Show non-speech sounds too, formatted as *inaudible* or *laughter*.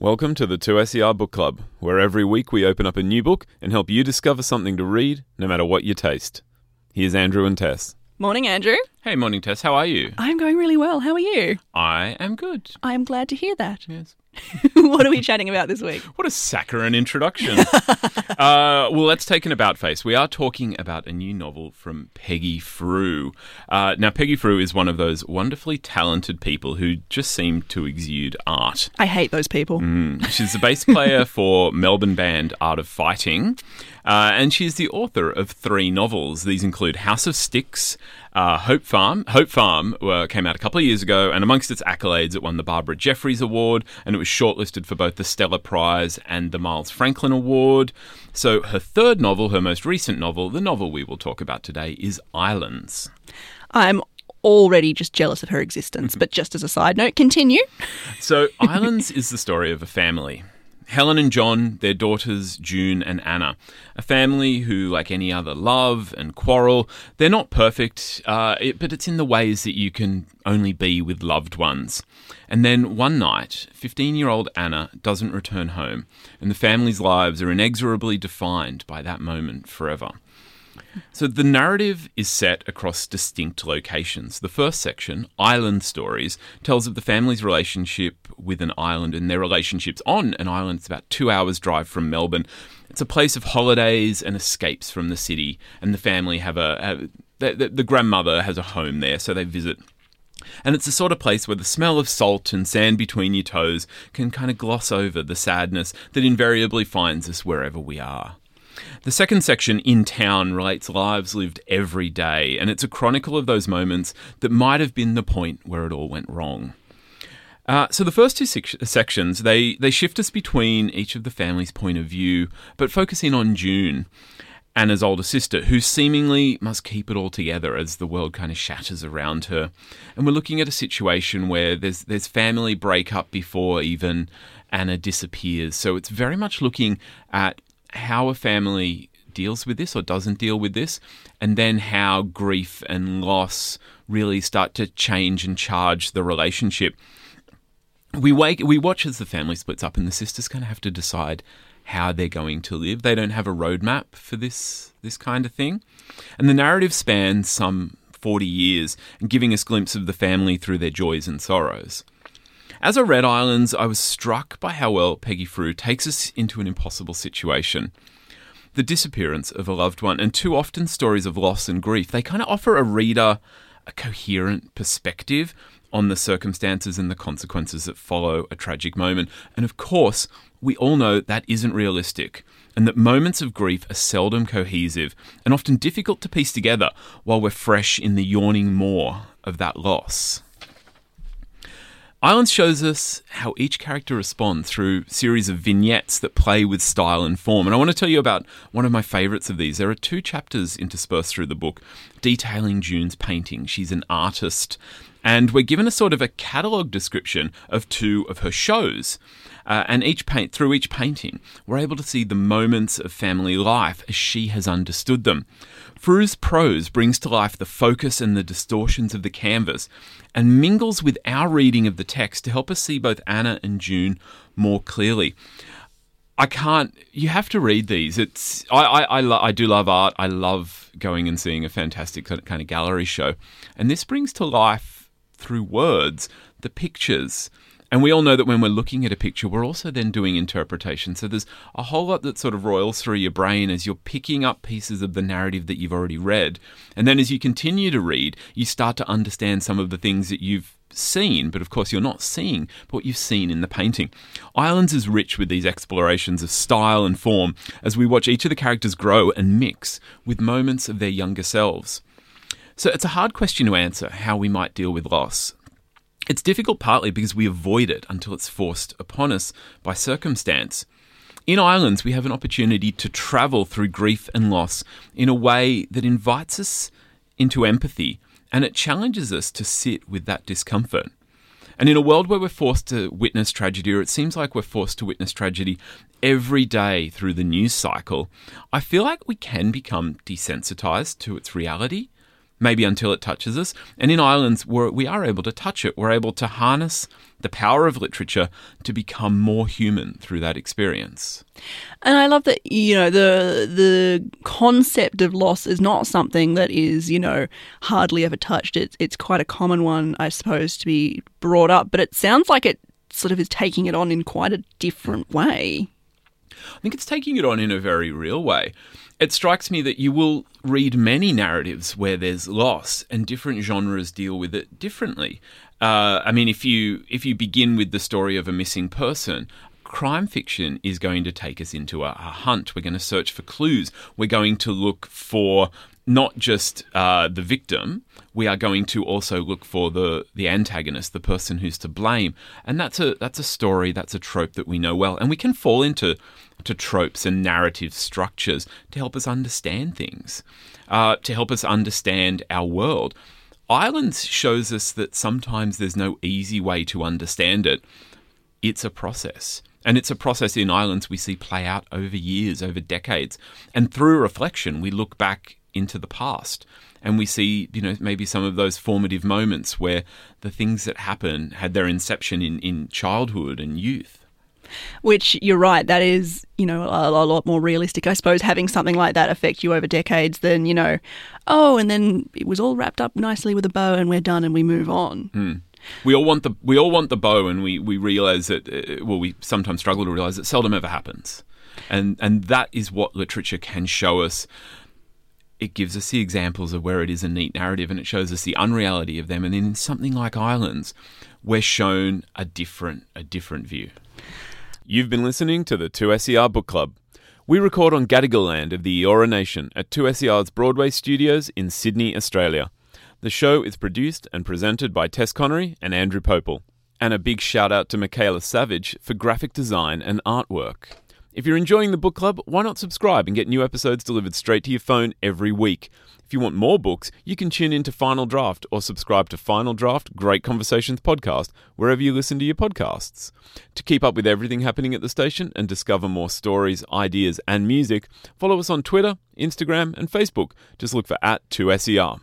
Welcome to the 2SER Book Club, where every week we open up a new book and help you discover something to read, no matter what your taste. Here's Andrew and Tess. Morning, Andrew. Hey, morning, Tess. How are you? I'm going really well. How are you? I am good. I am glad to hear that. Yes. *laughs* what are we chatting about this week? What a saccharine introduction. *laughs* uh, well, let's take an about face. We are talking about a new novel from Peggy Frew. Uh, now, Peggy Frew is one of those wonderfully talented people who just seem to exude art. I hate those people. Mm. She's the bass player *laughs* for Melbourne band Art of Fighting, uh, and she's the author of three novels. These include House of Sticks, uh, Hope Farm. Hope Farm uh, came out a couple of years ago, and amongst its accolades, it won the Barbara Jefferis Award, and it was shortlisted for both the Stella Prize and the Miles Franklin Award. So, her third novel, her most recent novel, the novel we will talk about today, is Islands. I'm already just jealous of her existence, but just as a side note, continue. So, Islands is the story of a family. Helen and John, their daughters June and Anna, a family who, like any other, love and quarrel. They're not perfect, uh, it, but it's in the ways that you can only be with loved ones. And then one night, 15 year old Anna doesn't return home, and the family's lives are inexorably defined by that moment forever. So the narrative is set across distinct locations. The first section, Island Stories, tells of the family's relationship with an island and their relationships on an island. It's about two hours' drive from Melbourne. It's a place of holidays and escapes from the city, and the family have a. Have, the, the, the grandmother has a home there, so they visit and it's the sort of place where the smell of salt and sand between your toes can kind of gloss over the sadness that invariably finds us wherever we are. The second section, In Town, relates lives lived every day, and it's a chronicle of those moments that might have been the point where it all went wrong. Uh, so the first two sec- sections they they shift us between each of the family's point of view, but focus in on June, Anna's older sister, who seemingly must keep it all together as the world kind of shatters around her. And we're looking at a situation where there's there's family breakup before even Anna disappears. So it's very much looking at how a family deals with this or doesn't deal with this, and then how grief and loss really start to change and charge the relationship. We wake, we watch as the family splits up, and the sisters kind of have to decide how they're going to live. They don't have a roadmap for this this kind of thing, and the narrative spans some forty years, and giving us glimpse of the family through their joys and sorrows. As I read Islands, I was struck by how well Peggy Frew takes us into an impossible situation. The disappearance of a loved one, and too often stories of loss and grief, they kind of offer a reader a coherent perspective on the circumstances and the consequences that follow a tragic moment. And of course, we all know that isn't realistic, and that moments of grief are seldom cohesive and often difficult to piece together while we're fresh in the yawning maw of that loss. Islands shows us how each character responds through series of vignettes that play with style and form. And I want to tell you about one of my favourites of these. There are two chapters interspersed through the book detailing June's painting. She's an artist, and we're given a sort of a catalogue description of two of her shows. Uh, and each paint through each painting, we're able to see the moments of family life as she has understood them. Frew's prose brings to life the focus and the distortions of the canvas and mingles with our reading of the text to help us see both Anna and June more clearly. I can't. You have to read these. It's I I I, lo- I do love art. I love going and seeing a fantastic kind of gallery show, and this brings to life through words the pictures and we all know that when we're looking at a picture, we're also then doing interpretation. So there's a whole lot that sort of roils through your brain as you're picking up pieces of the narrative that you've already read. And then as you continue to read, you start to understand some of the things that you've seen, but of course you're not seeing what you've seen in the painting. Islands is rich with these explorations of style and form as we watch each of the characters grow and mix with moments of their younger selves. So it's a hard question to answer how we might deal with loss. It's difficult partly because we avoid it until it's forced upon us by circumstance. In Islands, we have an opportunity to travel through grief and loss in a way that invites us into empathy and it challenges us to sit with that discomfort. And in a world where we're forced to witness tragedy, or it seems like we're forced to witness tragedy every day through the news cycle, I feel like we can become desensitized to its reality maybe until it touches us. And in islands, we're, we are able to touch it. We're able to harness the power of literature to become more human through that experience. And I love that you know the the concept of loss is not something that is you know hardly ever touched. It's it's quite a common one, I suppose, to be brought up. But it sounds like it sort of is taking it on in quite a different way. I think it's taking it on in a very real way. It strikes me that you will read many narratives where there's loss, and different genres deal with it differently. Uh, I mean, if you if you begin with the story of a missing person, crime fiction is going to take us into a, a, hunt. We're going to search for clues. We're going to look for not just uh, the victim. We are going to also look for the the antagonist, the person who's to blame, and that's a that's a story, that's a trope that we know well, and we can fall into to tropes and narrative structures to help us understand things, uh, to help us understand our world. Islands shows us that sometimes there's no easy way to understand it. It's a process. And it's a process in islands we see play out over years, over decades. And through reflection, we look back into the past and we see, you know, maybe some of those formative moments where the things that happen had their inception in, in childhood and youth. Which you're right, that is, you know, a, a, lot more realistic. I suppose having something like that affect you over decades than, you know, oh, and then it was all wrapped up nicely with a bow and we're done and we move on. Mm. We all want the we all want the bow, and we we realize that. Uh, well, we sometimes struggle to realize it seldom ever happens, and and that is what literature can show us it gives us the examples of where it is a neat narrative and it shows us the unreality of them. And then in something like Islands, we're shown a different a different view. You've been listening to the 2SER Book Club. We record on Gadigal land of the Eora Nation at 2SER's Broadway studios in Sydney, Australia. The show is produced and presented by Tess Connery and Andrew Popel. And a big shout out to Michaela Savage for graphic design and artwork. If you're enjoying the book club, why not subscribe and get new episodes delivered straight to your phone every week? If you want more books, you can tune in to Final Draft or subscribe to Final Draft Great Conversations podcast wherever you listen to your podcasts. To keep up with everything happening at the station and discover more stories, ideas, and music, follow us on Twitter, Instagram, and Facebook. Just look for at 2SER.